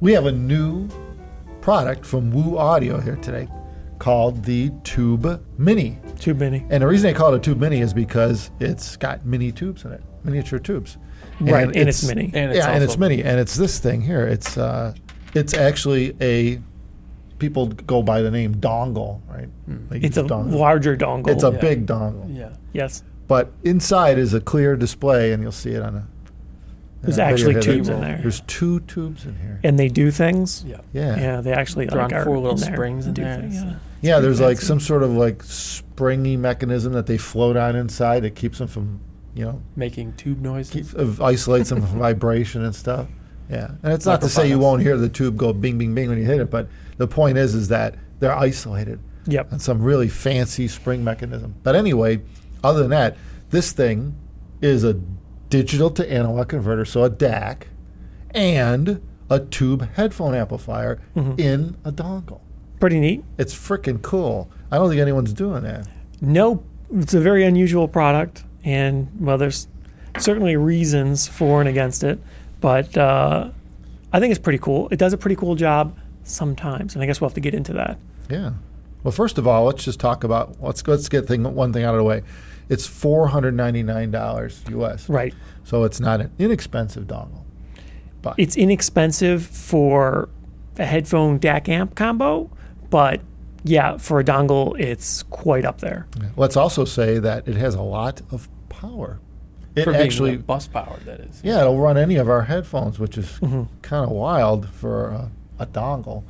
we have a new product from Woo Audio here today called the Tube Mini. Tube Mini. And the reason they call it a Tube Mini is because it's got mini tubes in it, miniature tubes. Right, and it's mini. And it's yeah, and it's mini, and it's this thing here. It's uh, it's actually a people go by the name dongle, right? They It's a dongle. larger dongle. It's a Yeah. big dongle, Yeah. yes. but inside is a clear display, and you'll see it on a. There's on actually tubes in there. There's two tubes in here. And they do things. Yeah. Yeah, Yeah, they actually They're like on are four little in there springs in and do there. things, so- yeah. yeah. pretty There's like some sort of like springy mechanism that they float on inside that keeps them from, you know, Making tube noises. keeps, uh, isolates them from vibration and stuff. Yeah, and it's not to say you Microphones. won't hear the tube go bing, bing, bing when you hit it, but the point is, is that they're isolated Yep. on some really fancy spring mechanism. But anyway, other than that, this thing is a digital to analog converter, so a DAC, and a tube headphone amplifier Mhm. in a dongle. Pretty neat. It's freaking cool. I don't think anyone's doing that. No, it's a very unusual product, and well, there's certainly reasons for and against it, but uh, I think it's pretty cool. It does a pretty cool job sometimes, and I guess we'll have to get into that. Yeah. Well, first of all, let's just talk about let's let's get thing one thing out of the way. It's four hundred ninety nine dollars US. Right. So it's not an inexpensive dongle. But It's inexpensive for a headphone DAC amp combo, but yeah, for a dongle, it's quite up there. let's also say that it has a lot of power. It for being actually, like, bus powered, that is. yeah, it'll run any of our headphones, which is Mm-hmm. kind of wild for a, a dongle.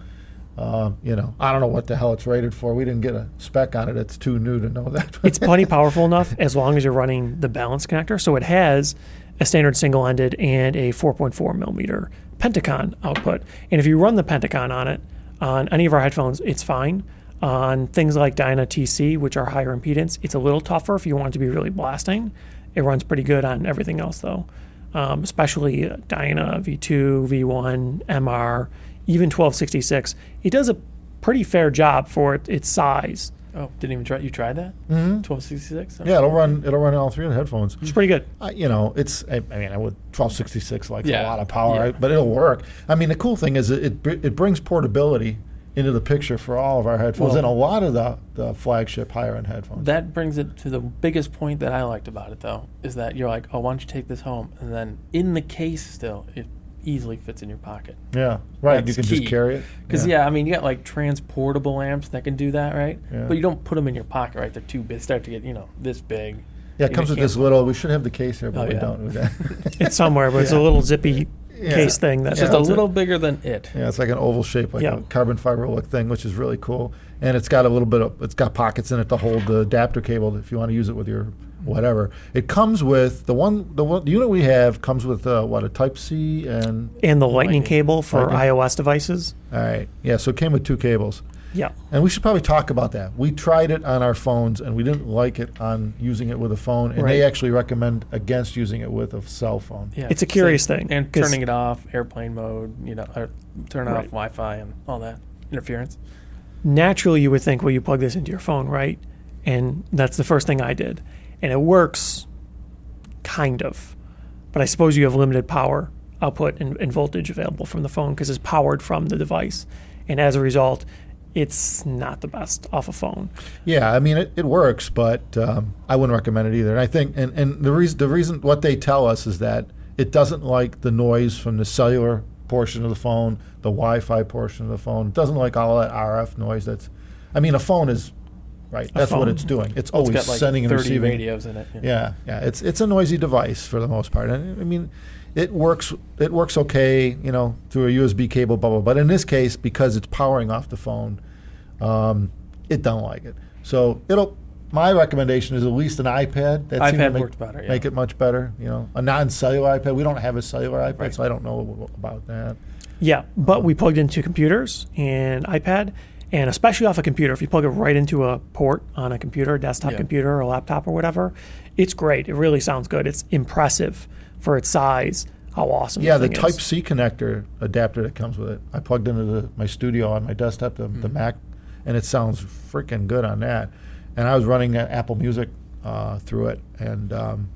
Uh, you know, I don't know what the hell it's rated for. We didn't get a spec on it. It's too new to know that. It's plenty powerful enough as long as you're running the balance connector. So it has a standard single ended and a 4.4 millimeter Pentaconn output. And if you run the Pentaconn on it, on any of our headphones, it's fine. On things like Diana TC, which are higher impedance, it's a little tougher if you want it to be really blasting. It runs pretty good on everything else, though, um, especially Diana V2, V1, MR, even 1266. It does a pretty fair job for its size. Oh, didn't even try. You tried that? Mhm. 1266? Yeah, it'll run. It'll run all three of the headphones. It's pretty good. Uh, you know, it's. I, I mean, I would 1266 like a lot of power, yeah. but it'll work. I mean, the cool thing is it it, it brings portability into the picture for all of our headphones Well- and a lot of the the flagship higher end headphones. That brings it to the biggest point that I liked about it, though, is that you're like, oh, why don't you take this home? And then in the case, still, it easily fits in your pocket. yeah, right. That's you can key. just carry it. Because yeah. I mean, you got like transportable amps that can do that, right? Yeah. But you don't put them in your pocket, right? They're too big. Start to get you know this big. yeah, it comes with this little. We should have the case here, but Oh, we yeah. don't. It's somewhere, but it's a little zippy Yeah. case thing that's It's just a holds it. little bigger than it. Yeah, it's like an oval shape, like Yeah. a carbon fiber look thing, which is really cool. And it's got a little bit of, it's got pockets in it to hold the adapter cable if you want to use it with your whatever. It comes with the one, the one, the unit we have comes with uh, what a Type C and and the lightning Lightning. cable for Lightning. iOS devices. all right, yeah. So it came with two cables, Yeah, and we should probably talk about that. We tried it on our phones, and we didn't like it on using it with a phone, and they actually recommend against using it with a cell phone. Yeah, It's a curious thing, And turning it off, airplane mode, you know, or turn off Wi-Fi and all that interference. naturally you would think, well, you plug this into your phone, right? And that's the first thing I did, and it works, kind of, but I suppose you have limited power output and, and voltage available from the phone because it's powered from the device, and as a result, it's not the best off a phone. Yeah, I mean it, it works, but um, I wouldn't recommend it either. And I think, and, and the reason the reason what they tell us is that it doesn't like the noise from the cellular portion of the phone, the Wi-Fi portion of the phone. It doesn't like all that RF noise. That's, I mean, a phone is right. That's what it's doing. It's It's always like sending and 30 receiving. radios in it. Yeah, yeah. It's it's a noisy device for the most part. And I mean, it works it works okay, you know, through a USB cable, blah blah. But in this case, because it's powering off the phone, um, it don't like it. So it'll. My recommendation is at least an iPad. That iPad make, worked better, yeah. Make it much better. You know, a non-cellular iPad. We don't have a cellular iPad, Right. so I don't know about that. Yeah, but we plugged into computers and iPad, and especially off a computer. If you plug it right into a port on a computer, a desktop Yeah. computer, or a laptop or whatever, it's great. It really sounds good. It's impressive for its size. How awesome! Yeah, the thing Type is. C connector adapter that comes with it. I plugged into the, my studio on my desktop, the, the Mac, and it sounds freaking good on that. And I was running Apple Music uh, through it, and um,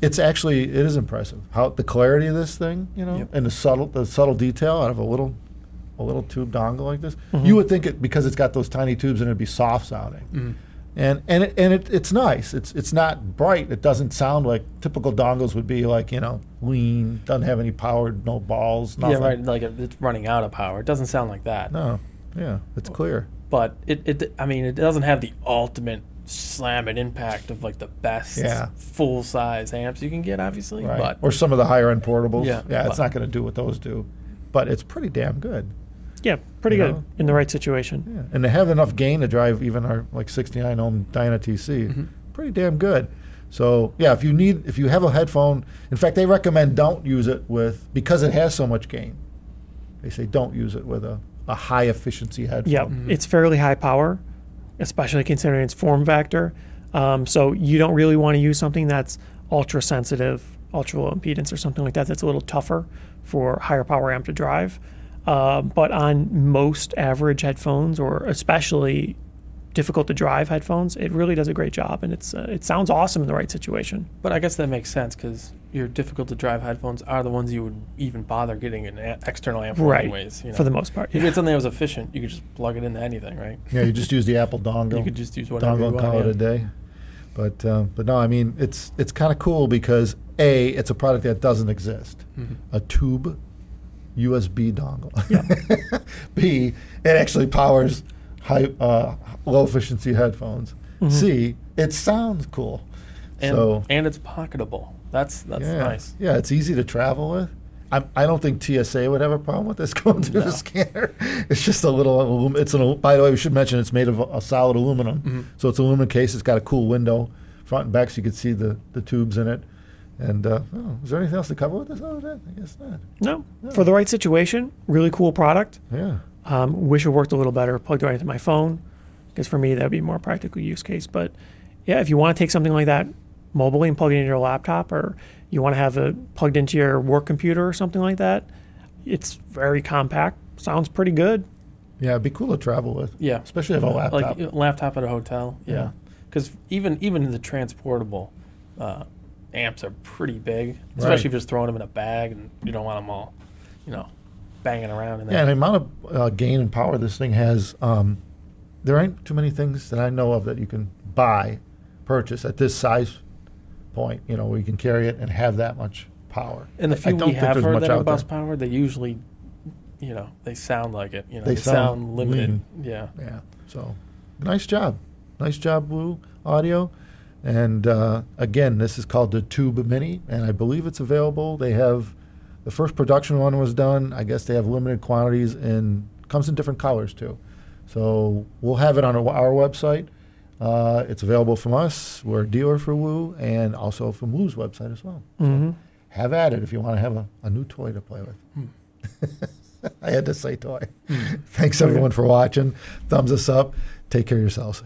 it's actually it is impressive how the clarity of this thing, you know, Yep. and the subtle the subtle detail out of a little a little tube dongle like this. Mhm. You would think it because it's got those tiny tubes and it'd be soft sounding. Mm. And and it, and it, it's nice. It's it's not bright. It doesn't sound like typical dongles would be like you know lean. Doesn't have any power. No balls. Nothing. Yeah, right. Like it's running out of power. It doesn't sound like that. No. Yeah. It's clear. But it, it, I mean, it doesn't have the ultimate slam and impact of like the best Yeah. full size amps you can get, obviously. Right. But or some of the higher end portables. Yeah, Yeah. It's not going to do what those do, but it's pretty damn good. Yeah, pretty You good know? in the right situation. Yeah. And to have enough gain to drive even our like 69 ohm Diana TC, Mhm. pretty damn good. So yeah, if you need, if you have a headphone, in fact, they recommend don't use it with because it has so much gain. They say don't use it with a, a high efficiency headphone. Yeah, Mhm. it's fairly high power, especially considering its form factor. Um, so you don't really want to use something that's ultra sensitive, ultra low impedance, or something like that. That's a little tougher for higher power amp to drive. Uh, but on most average headphones, or especially difficult to drive headphones, it really does a great job, and it's uh, it sounds awesome in the right situation. but I guess that makes sense because your difficult to drive headphones are the ones you would even bother getting an a- external amp for Right, anyways. You know? For the most part, if you get something that was efficient, you could just plug it into anything, right? Yeah, you just use the Apple dongle. You could just use whatever dongle you want. call it a day. But uh, but no, I mean it's it's kind of cool because a it's a product that doesn't exist. Mhm. A tube USB dongle. B it actually powers high uh, low efficiency headphones. Mhm. C it sounds cool. And, so and it's pocketable. That's that's yeah, nice. Yeah, it's easy to travel with. I, I don't think TSA would have a problem with this going through No. the scanner. It's just a little alum- It's an. By the way, we should mention it's made of a, solid aluminum, Mhm. so it's aluminum case. It's got a cool window, front and back, so you can see the, the tubes in it. And uh, oh, is there anything else to cover with this? Oh, I guess not. no, Yeah. for the right situation, really cool product. Yeah, Um, wish it worked a little better, plugged right into my phone, because for me that would be a more practical use case. But yeah, if you want to take something like that mobily and plug it into your laptop, or you want to have it plugged into your work computer or something like that, it's very compact. Sounds pretty good. yeah, it'd be cool to travel with, Yeah. especially if a laptop. Like a laptop at a hotel. Yeah. Yeah. Because even even the transportable uh, amps are pretty big, especially Right. if you're just throwing them in a bag and you don't want them all, you know, banging around in there. Yeah, and the amount of uh, gain and power this thing has, um, there ain't too many things that I know of that you can buy, purchase at this size point, you know, where you can carry it and have that much power. and the I- I few don't we have heard much that are there. bus power, they usually, you know, they sound like it. You know, They they, sound sound, limited. lean. Yeah. Yeah, so nice job. Nice job, Woo Audio. And uh, again, this is called the Tube Mini, and I believe it's available. They have the first production one was done. I guess they have limited quantities and comes in different colors too. So we'll have it on our, our website. Uh, it's available from us. We're a dealer for Woo, and also from Woo's website as well. hmm Have at it if you want to have a, a new toy to play with. Hmm. I had to say toy. Thanks everyone for watching. Thumbs us up. Take care of yourselves.